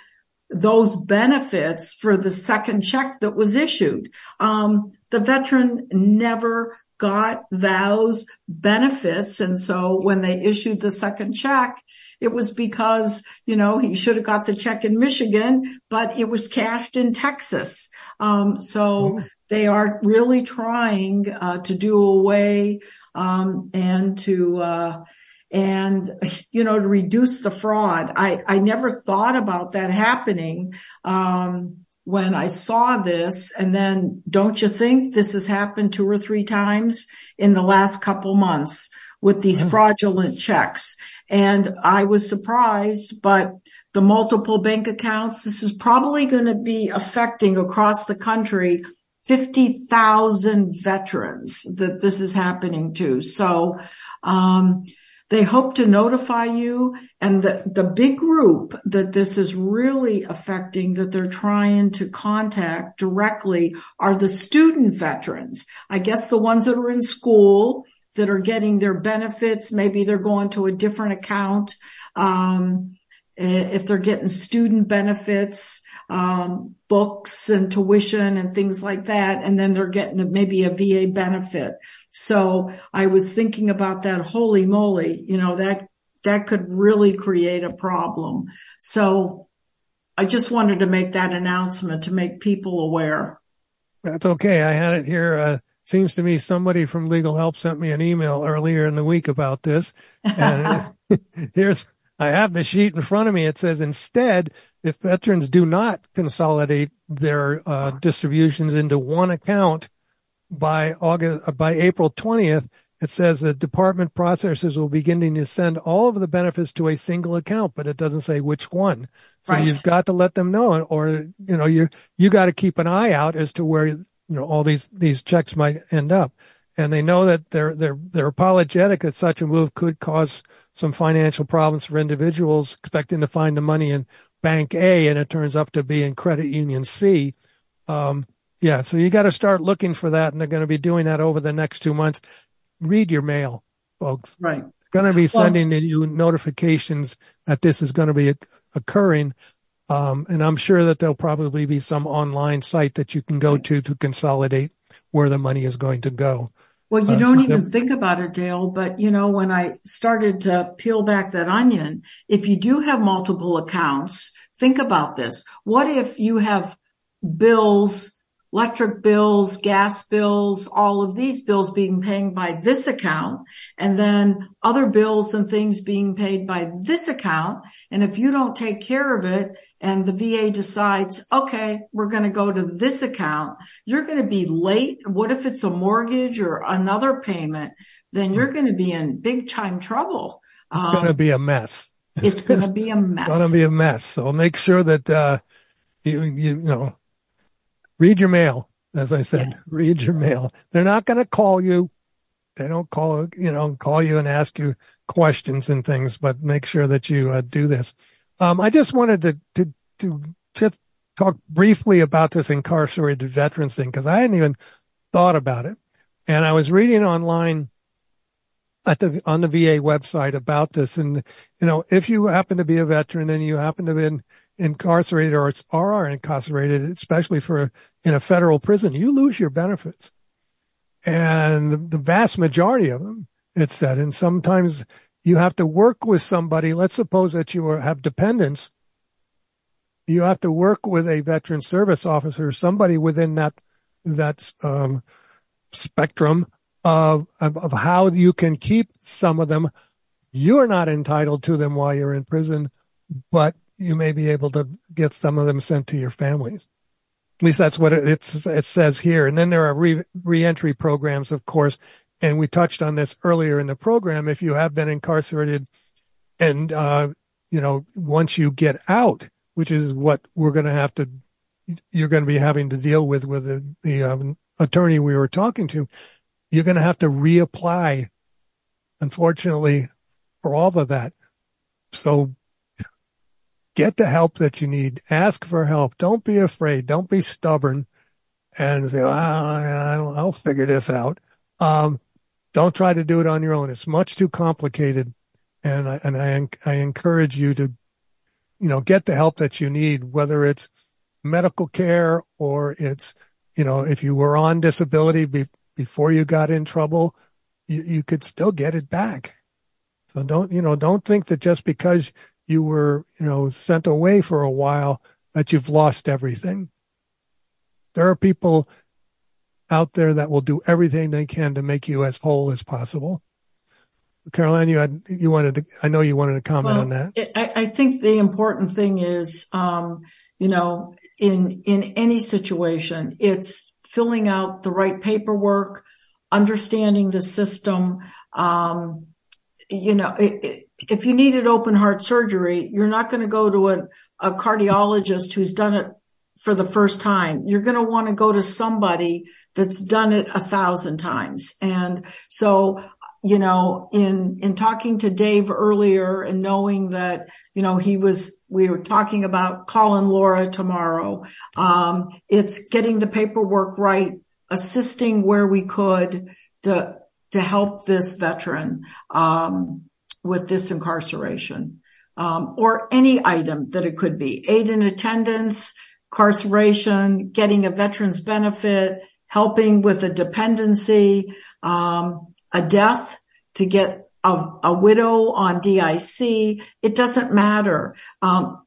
[SPEAKER 4] those benefits for the second check that was issued. Um, the veteran never got those benefits. And so when they issued the second check, it was because, you know, he should have got the check in Michigan, but it was cashed in Texas. Um, so mm-hmm. they are really trying, uh, to do away, um, and to, uh, and, you know, to reduce the fraud. I, I never thought about that happening. Um, when I saw this and then don't you think this has happened two or three times in the last couple months with these mm-hmm. fraudulent checks? And I was surprised, but the multiple bank accounts, this is probably going to be affecting across the country 50,000 veterans that this is happening to. So, um, they hope to notify you and the, the big group that this is really affecting that they're trying to contact directly are the student veterans. I guess the ones that are in school that are getting their benefits. Maybe they're going to a different account. Um, if they're getting student benefits, um, books and tuition and things like that, and then they're getting maybe a VA benefit. So I was thinking about that. Holy moly, you know, that, that could really create a problem. So I just wanted to make that announcement to make people aware.
[SPEAKER 2] That's okay. I had it here. Uh, seems to me somebody from legal help sent me an email earlier in the week about this. And *laughs* here's, I have the sheet in front of me. It says instead, if veterans do not consolidate their uh, distributions into one account, by August, uh, by April 20th, it says the department processors will begin to send all of the benefits to a single account, but it doesn't say which one. So right. you've got to let them know, or you know, you you got to keep an eye out as to where you know all these these checks might end up. And they know that they're they're they're apologetic that such a move could cause some financial problems for individuals expecting to find the money in Bank A, and it turns up to be in Credit Union C. Um, yeah, so you got to start looking for that, and they're going to be doing that over the next two months. Read your mail, folks.
[SPEAKER 4] Right.
[SPEAKER 2] They're going to be sending well, you notifications that this is going to be occurring. Um, and I'm sure that there'll probably be some online site that you can go to to consolidate where the money is going to go.
[SPEAKER 4] Well, you uh, don't even think about it, Dale, but you know, when I started to peel back that onion, if you do have multiple accounts, think about this. What if you have bills electric bills, gas bills, all of these bills being paid by this account and then other bills and things being paid by this account. And if you don't take care of it and the VA decides, okay, we're going to go to this account, you're going to be late. What if it's a mortgage or another payment? Then you're going to be in big time trouble.
[SPEAKER 2] It's um, going to be a mess.
[SPEAKER 4] It's, going to be a *laughs* mess.
[SPEAKER 2] It's going to be a mess. So make sure that, uh, you, you know, read your mail. As I said, yes. *laughs* read your mail. They're not going to call you. They don't call, you know, call you and ask you questions and things, but make sure that you uh, do this. Um, I just wanted to, to, to just talk briefly about this incarcerated veterans thing because I hadn't even thought about it. And I was reading online at the, on the VA website about this. And, you know, if you happen to be a veteran and you happen to be incarcerated or, are incarcerated, especially for in a federal prison, you lose your benefits. And the vast majority of them, it said, and sometimes you have to work with somebody. Let's suppose that you have dependents. You have to work with a veteran service officer, somebody within that, that, um, spectrum of, of, of how you can keep some of them. You're not entitled to them while you're in prison, but you may be able to get some of them sent to your families. At least that's what it, it says here. And then there are re, reentry programs, of course. And we touched on this earlier in the program. If you have been incarcerated and, uh, you know, once you get out, which is what we're going to have to, you're going to be having to deal with, with the, the um, attorney we were talking to, you're going to have to reapply, unfortunately, for all of that. So get the help that you need. Ask for help. Don't be afraid. Don't be stubborn and say, well, I'll, figure this out. Um, don't try to do it on your own. It's much too complicated. And I, and I, I encourage you to, you know, get the help that you need, whether it's medical care or it's, you know, if you were on disability be, before you got in trouble, you, you could still get it back. So don't, you know, don't think that just because you were, you know, sent away for a while that you've lost everything. There are people out there that will do everything they can to make you as whole as possible. Carol Ann, you had, you wanted to, I know you wanted to comment
[SPEAKER 4] well,
[SPEAKER 2] on that.
[SPEAKER 4] I, I, think the important thing is, um, you know, in, in any situation, it's filling out the right paperwork, understanding the system, um, you know, it, it, if you needed open heart surgery, you're not going to go to a, a cardiologist who's done it for the first time. You're going to want to go to somebody that's done it a thousand times. And so, you know, in, in talking to Dave earlier and knowing that, you know, he was, we were talking about calling Laura tomorrow. Um, it's getting the paperwork right, assisting where we could to, to help this veteran. Um, with this incarceration, um, or any item that it could be aid and attendance, incarceration, getting a veteran's benefit, helping with a dependency, um, a death to get a, a, widow on DIC. It doesn't matter. Um,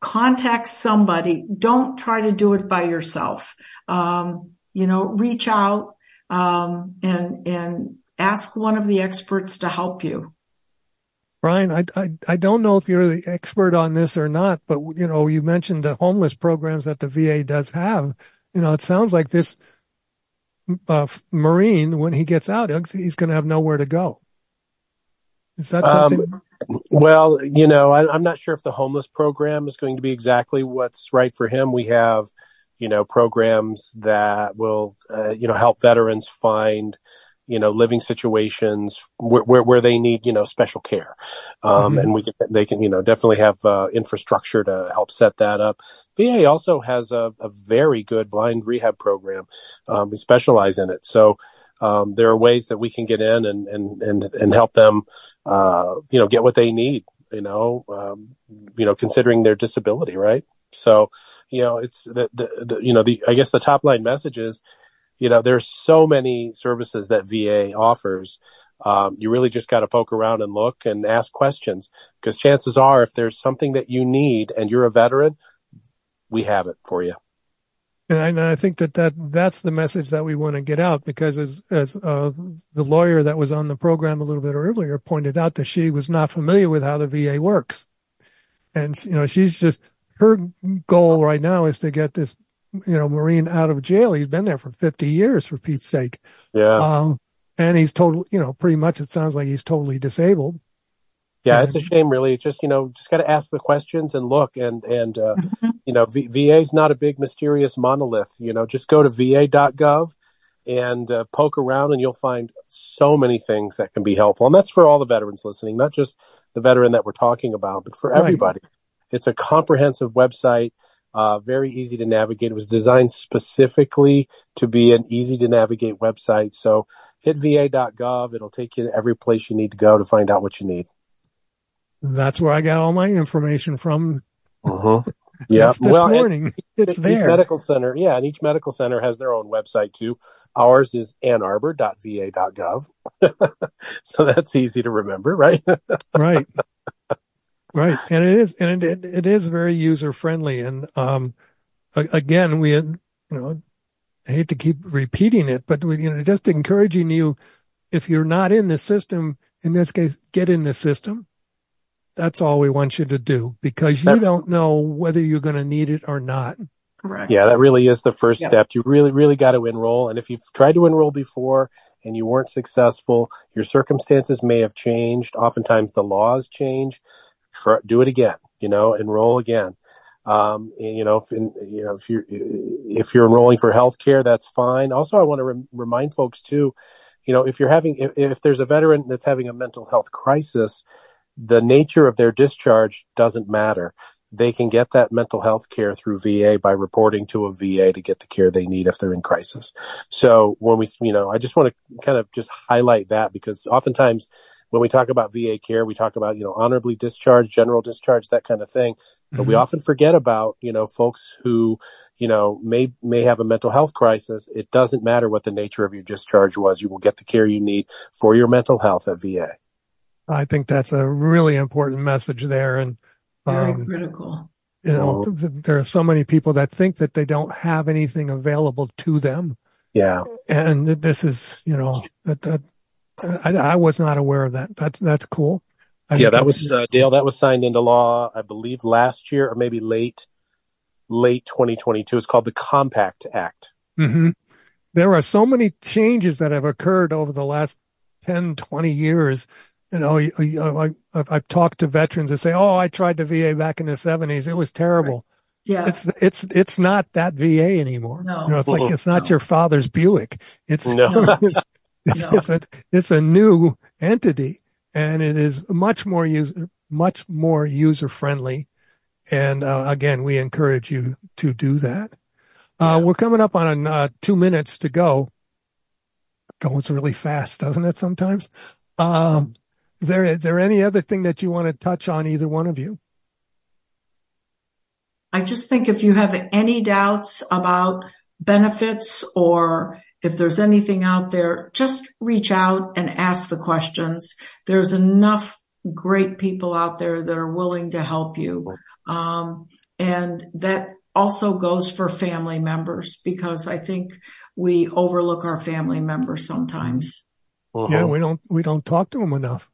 [SPEAKER 4] contact somebody. Don't try to do it by yourself. Um, you know, reach out um, and and ask one of the experts to help you.
[SPEAKER 2] Brian, I, I, I don't know if you're the expert on this or not, but you know, you mentioned the homeless programs that the VA does have. You know, it sounds like this uh, Marine, when he gets out, he's going to have nowhere to go. Is that something? Um,
[SPEAKER 3] well, you know, I, I'm not sure if the homeless program is going to be exactly what's right for him. We have, you know, programs that will, uh, you know, help veterans find you know, living situations where, where, where they need, you know, special care. Um, mm-hmm. and we can, they can, you know, definitely have, uh, infrastructure to help set that up. VA also has a, a very good blind rehab program. Um, we specialize in it. So, um, there are ways that we can get in and, and, and, and help them, uh, you know, get what they need, you know, um, you know, considering their disability, right? So, you know, it's the, the, the, you know, the, I guess the top line message is, you know, there's so many services that VA offers. Um, you really just got to poke around and look and ask questions because chances are if there's something that you need and you're a veteran, we have it for you.
[SPEAKER 2] And I, I think that, that that's the message that we want to get out because as, as, uh, the lawyer that was on the program a little bit earlier pointed out that she was not familiar with how the VA works. And, you know, she's just, her goal right now is to get this you know, Marine out of jail. He's been there for 50 years for Pete's sake.
[SPEAKER 3] Yeah.
[SPEAKER 2] Um, and he's totally, you know, pretty much it sounds like he's totally disabled.
[SPEAKER 3] Yeah, it's a shame, really. It's just you know, just got to ask the questions and look, and and uh, mm-hmm. you know, v- VA is not a big mysterious monolith. You know, just go to va.gov and uh, poke around, and you'll find so many things that can be helpful. And that's for all the veterans listening, not just the veteran that we're talking about, but for everybody. It's a comprehensive website Uh, very easy to navigate. It was designed specifically to be an easy to navigate website. So hit va.gov. It'll take you to every place you need to go to find out what you need.
[SPEAKER 2] That's where I got all my information from.
[SPEAKER 3] Mm-hmm. *laughs* Yeah.
[SPEAKER 2] this
[SPEAKER 3] well,
[SPEAKER 2] morning. *laughs* It's
[SPEAKER 3] each
[SPEAKER 2] there.
[SPEAKER 3] medical center, yeah, and each medical center has their own website too. Ours is annarbor.va.gov. *laughs* so that's easy to remember, right?
[SPEAKER 2] right. Right. And it is, and it, it is very user friendly. And, um, again, we, had, you know, I hate to keep repeating it, but we, you know, just encouraging you, if you're not in the system, in this case, get in the system. That's all we want you to do because you
[SPEAKER 3] That-
[SPEAKER 2] don't know whether you're going to need it or not.
[SPEAKER 4] Correct.
[SPEAKER 3] Yeah, that really is the first
[SPEAKER 4] Yeah.
[SPEAKER 3] step. You really, really got to enroll. And if you've tried to enroll before and you weren't successful, your circumstances may have changed. Oftentimes the laws change. Do it again, you know, enroll again. Um, and, you know, if, in, you know, if you're, if you're enrolling for healthcare, that's fine. Also, I want to rem- remind folks too, you know, if you're having, if, if there's a veteran that's having a mental health crisis, the nature of their discharge doesn't matter. They can get that mental health care through VA by reporting to a VA to get the care they need if they're in crisis. So when we, you know, I just want to kind of just highlight that because oftentimes when we talk about VA care, we talk about, you know, honorably discharged, general discharge, that kind of thing. But we
[SPEAKER 2] Mhm.
[SPEAKER 3] often forget about, you know, folks who, you know, may, may have a mental health crisis. It doesn't matter what the nature of your discharge was. You will get the care you need for your mental health at VA.
[SPEAKER 2] I think that's a really important message there. And,
[SPEAKER 4] Very
[SPEAKER 2] um,
[SPEAKER 4] critical.
[SPEAKER 2] you know, th- there are so many people that think that they don't have anything available to them.
[SPEAKER 3] Yeah.
[SPEAKER 2] And that this is, you know, that, that I, I was not aware of that. That's, that's cool. I
[SPEAKER 3] yeah,
[SPEAKER 2] think
[SPEAKER 3] that
[SPEAKER 2] that's-
[SPEAKER 3] was uh, Dale. That was signed into law, I believe, last year or maybe late, late 2022. It's called the Compact Act.
[SPEAKER 2] hmm There are so many changes that have occurred over the last 10, 20 years. You know, you- you- I, I've, I've talked to veterans that say, "Oh, I tried the VA back in the '70s. It was terrible."
[SPEAKER 4] Yeah.
[SPEAKER 2] It's it's it's not that VA anymore.
[SPEAKER 4] No.
[SPEAKER 2] You know, it's like it's not
[SPEAKER 4] No.
[SPEAKER 2] your father's Buick. It's
[SPEAKER 3] No. *laughs*
[SPEAKER 2] it's, it's,
[SPEAKER 4] No.
[SPEAKER 2] it's a it's a new entity, and it is much more user much more user friendly. And uh, again, we encourage you to do that. Uh, we're coming up on uh, two minutes to go. Goes really fast, doesn't it? Sometimes. Um, there is there any other thing that you want to touch on, either one of you?
[SPEAKER 4] I just think if you have any doubts about benefits or if there's anything out there, just reach out and ask the questions. There's enough great people out there that are willing to help you. Um, and that also goes for family members because I think we overlook our family members sometimes.
[SPEAKER 2] Yeah,
[SPEAKER 3] Mhm.
[SPEAKER 2] we don't we don't talk to them enough.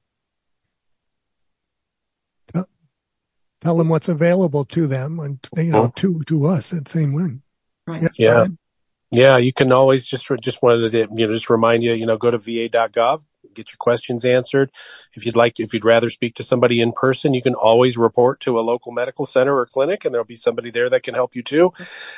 [SPEAKER 2] Tell, tell them what's available to them, and you know, to to us. At same way.
[SPEAKER 4] Right.
[SPEAKER 2] Yes,
[SPEAKER 3] Yeah.
[SPEAKER 2] Brian?
[SPEAKER 3] Yeah, you can always just just wanted to you know just remind you you know go to va.gov get your questions answered. If you'd like, if you'd rather speak to somebody in person, you can always report to a local medical center or clinic, and there'll be somebody there that can help you too.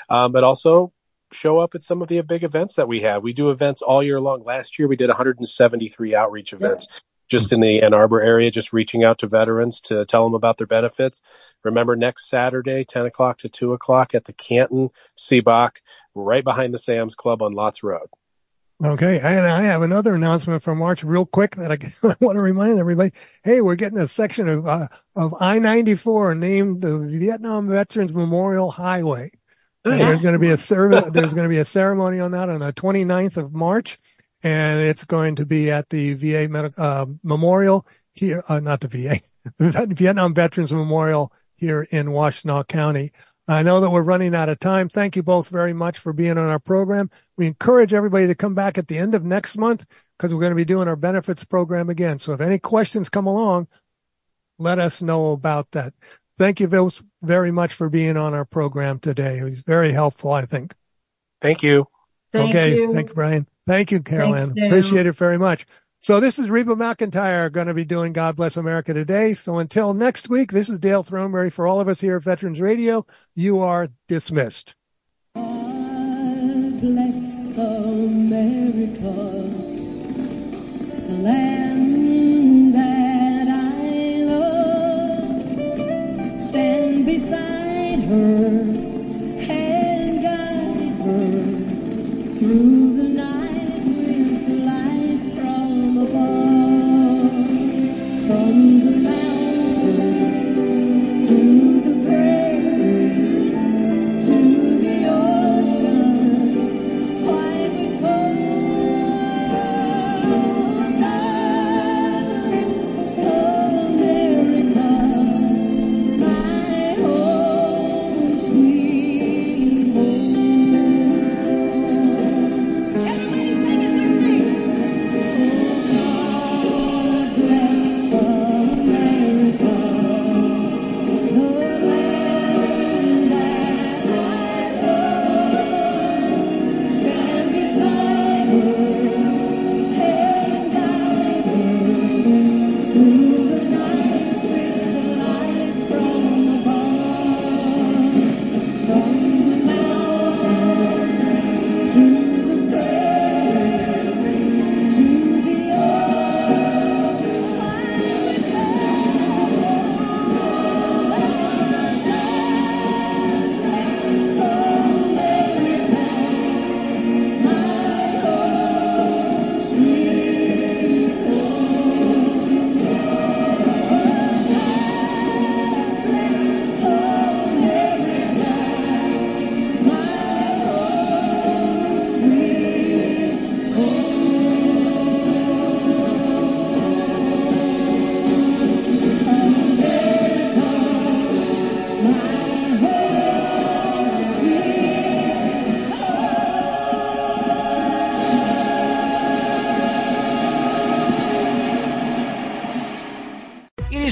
[SPEAKER 3] Um, but also show up at some of the big events that we have. We do events all year long. Last year we did 173 outreach events. Just in the Ann Arbor area, just reaching out to veterans to tell them about their benefits. Remember next Saturday, 10 o'clock to 2 o'clock at the Canton CBOC, right behind the Sam's Club on Lotz Road.
[SPEAKER 2] Okay, and I have another announcement from March, real quick, that I, *laughs* I want to remind everybody. Hey, we're getting a section of uh, of I ninety four named the Vietnam Veterans Memorial Highway. There's going to be a service. There's going to be a ceremony on that on the 29th of March, and it's going to be at the VA Medi- uh, Memorial here, uh, not the VA, *laughs* the Vietnam Veterans Memorial here in Washtenaw County. I know that we're running out of time. Thank you both very much for being on our program. We encourage everybody to come back at the end of next month because we're going to be doing our benefits program again. So if any questions come along, let us know about that. Thank you both very much for being on our program today. It was very helpful, I think.
[SPEAKER 3] Thank you.
[SPEAKER 4] Thank
[SPEAKER 2] okay.
[SPEAKER 4] you.
[SPEAKER 2] Thank you, Brian. Thank you, Carol Ann.
[SPEAKER 4] Dale.
[SPEAKER 2] Appreciate it very much. So this is Reba McEntire going to be doing God Bless America today. So until next week, this is Dale Throneberry for all of us here at Veterans Radio. You are dismissed.
[SPEAKER 11] God bless America, the land that I love. Stand beside her